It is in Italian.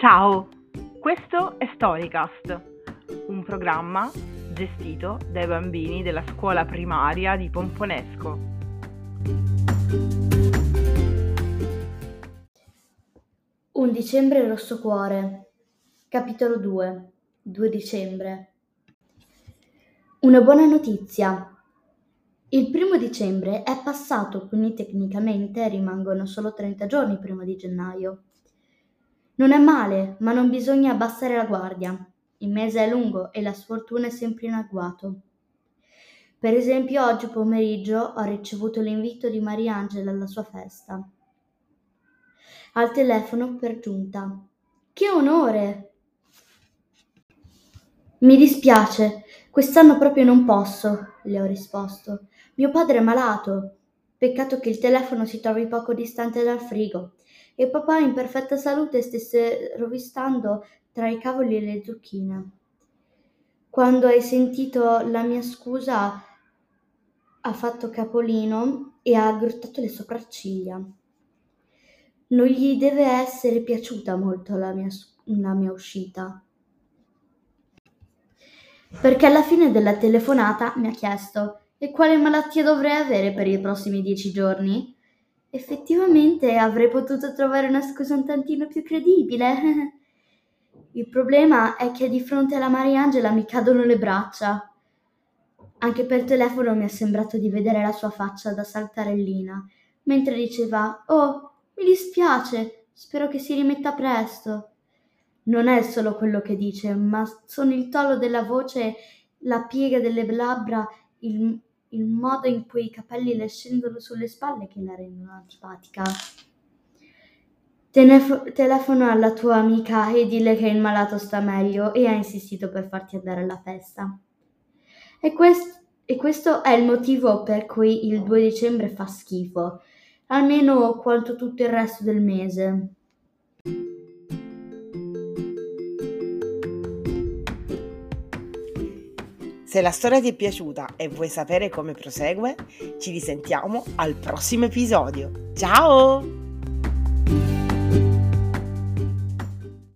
Ciao, questo è Storycast, un programma gestito dai bambini della scuola primaria di Pomponesco. Un dicembre rosso cuore, capitolo 2, 2 dicembre. Una buona notizia. Il primo dicembre è passato, quindi tecnicamente rimangono solo 30 giorni prima di gennaio. Non è male, ma non bisogna abbassare la guardia. Il mese è lungo e la sfortuna è sempre in agguato. Per esempio, oggi pomeriggio ho ricevuto l'invito di Mariangela alla sua festa. Al telefono per giunta. Che onore! Mi dispiace, quest'anno proprio non posso, le ho risposto. Mio padre è malato. Peccato che il telefono si trovi poco distante dal frigo e papà in perfetta salute stesse rovistando tra i cavoli e le zucchine. Quando hai sentito la mia scusa ha fatto capolino e ha aggrottato le sopracciglia. Non gli deve essere piaciuta molto la mia, la mia uscita. Perché alla fine della telefonata mi ha chiesto e quale malattia dovrei avere per i prossimi dieci giorni? Effettivamente avrei potuto trovare una scusa un tantino più credibile. Il problema è che di fronte alla Mariangela mi cadono le braccia. Anche per telefono mi è sembrato di vedere la sua faccia da saltarellina, mentre diceva Oh, mi dispiace, spero che si rimetta presto. Non è solo quello che dice, ma sono il tono della voce, la piega delle labbra, il, il modo in cui i capelli le scendono sulle spalle che la rendono antipatica. Tenef- telefono alla tua amica e dille che il malato sta meglio e ha insistito per farti andare alla festa. E, quest- e questo è il motivo per cui il 2 dicembre fa schifo, almeno quanto tutto il resto del mese. Se la storia ti è piaciuta e vuoi sapere come prosegue, ci risentiamo al prossimo episodio. Ciao!